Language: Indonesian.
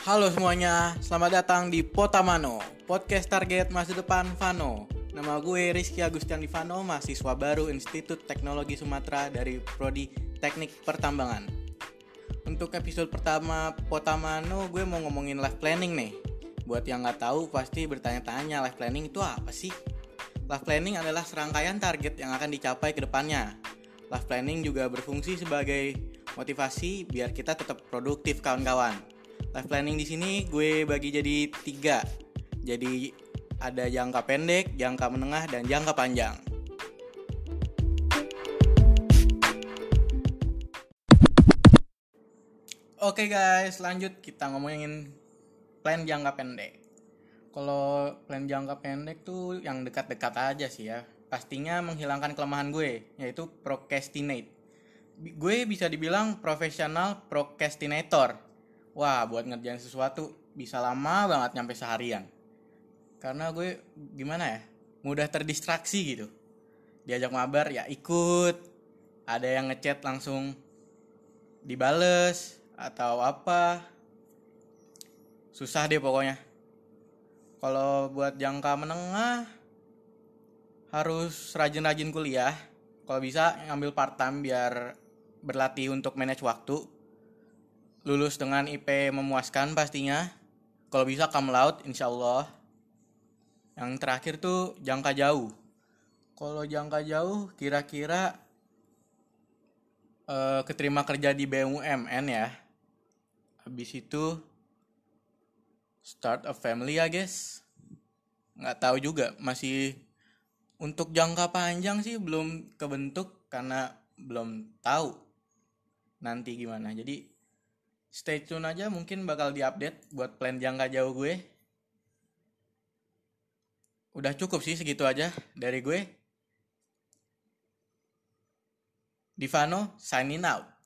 Halo semuanya, selamat datang di Potamano, podcast target masa depan Vano. Nama gue Rizky Agustian Divano, mahasiswa baru Institut Teknologi Sumatera dari Prodi Teknik Pertambangan. Untuk episode pertama Potamano, gue mau ngomongin life planning nih. Buat yang nggak tahu, pasti bertanya-tanya life planning itu apa sih? Life planning adalah serangkaian target yang akan dicapai ke depannya. Life planning juga berfungsi sebagai motivasi biar kita tetap produktif kawan-kawan. Life planning di sini gue bagi jadi tiga. Jadi ada jangka pendek, jangka menengah, dan jangka panjang. Oke guys, lanjut kita ngomongin plan jangka pendek. Kalau plan jangka pendek tuh yang dekat-dekat aja sih ya. Pastinya menghilangkan kelemahan gue, yaitu procrastinate. Gue bisa dibilang profesional procrastinator. Wah, buat ngerjain sesuatu bisa lama banget nyampe seharian. Karena gue gimana ya? Mudah terdistraksi gitu. Diajak mabar ya ikut. Ada yang ngechat langsung dibales atau apa. Susah deh pokoknya. Kalau buat jangka menengah harus rajin-rajin kuliah. Kalau bisa ngambil part time biar berlatih untuk manage waktu. Lulus dengan IP memuaskan pastinya. Kalau bisa come laut insya Allah. Yang terakhir tuh jangka jauh. Kalau jangka jauh kira-kira eh, keterima kerja di BUMN ya. Habis itu start a family I guess. Nggak tahu juga masih untuk jangka panjang sih belum kebentuk karena belum tahu nanti gimana. Jadi stay tune aja mungkin bakal diupdate buat plan jangka jauh gue. Udah cukup sih segitu aja dari gue. Divano signing out.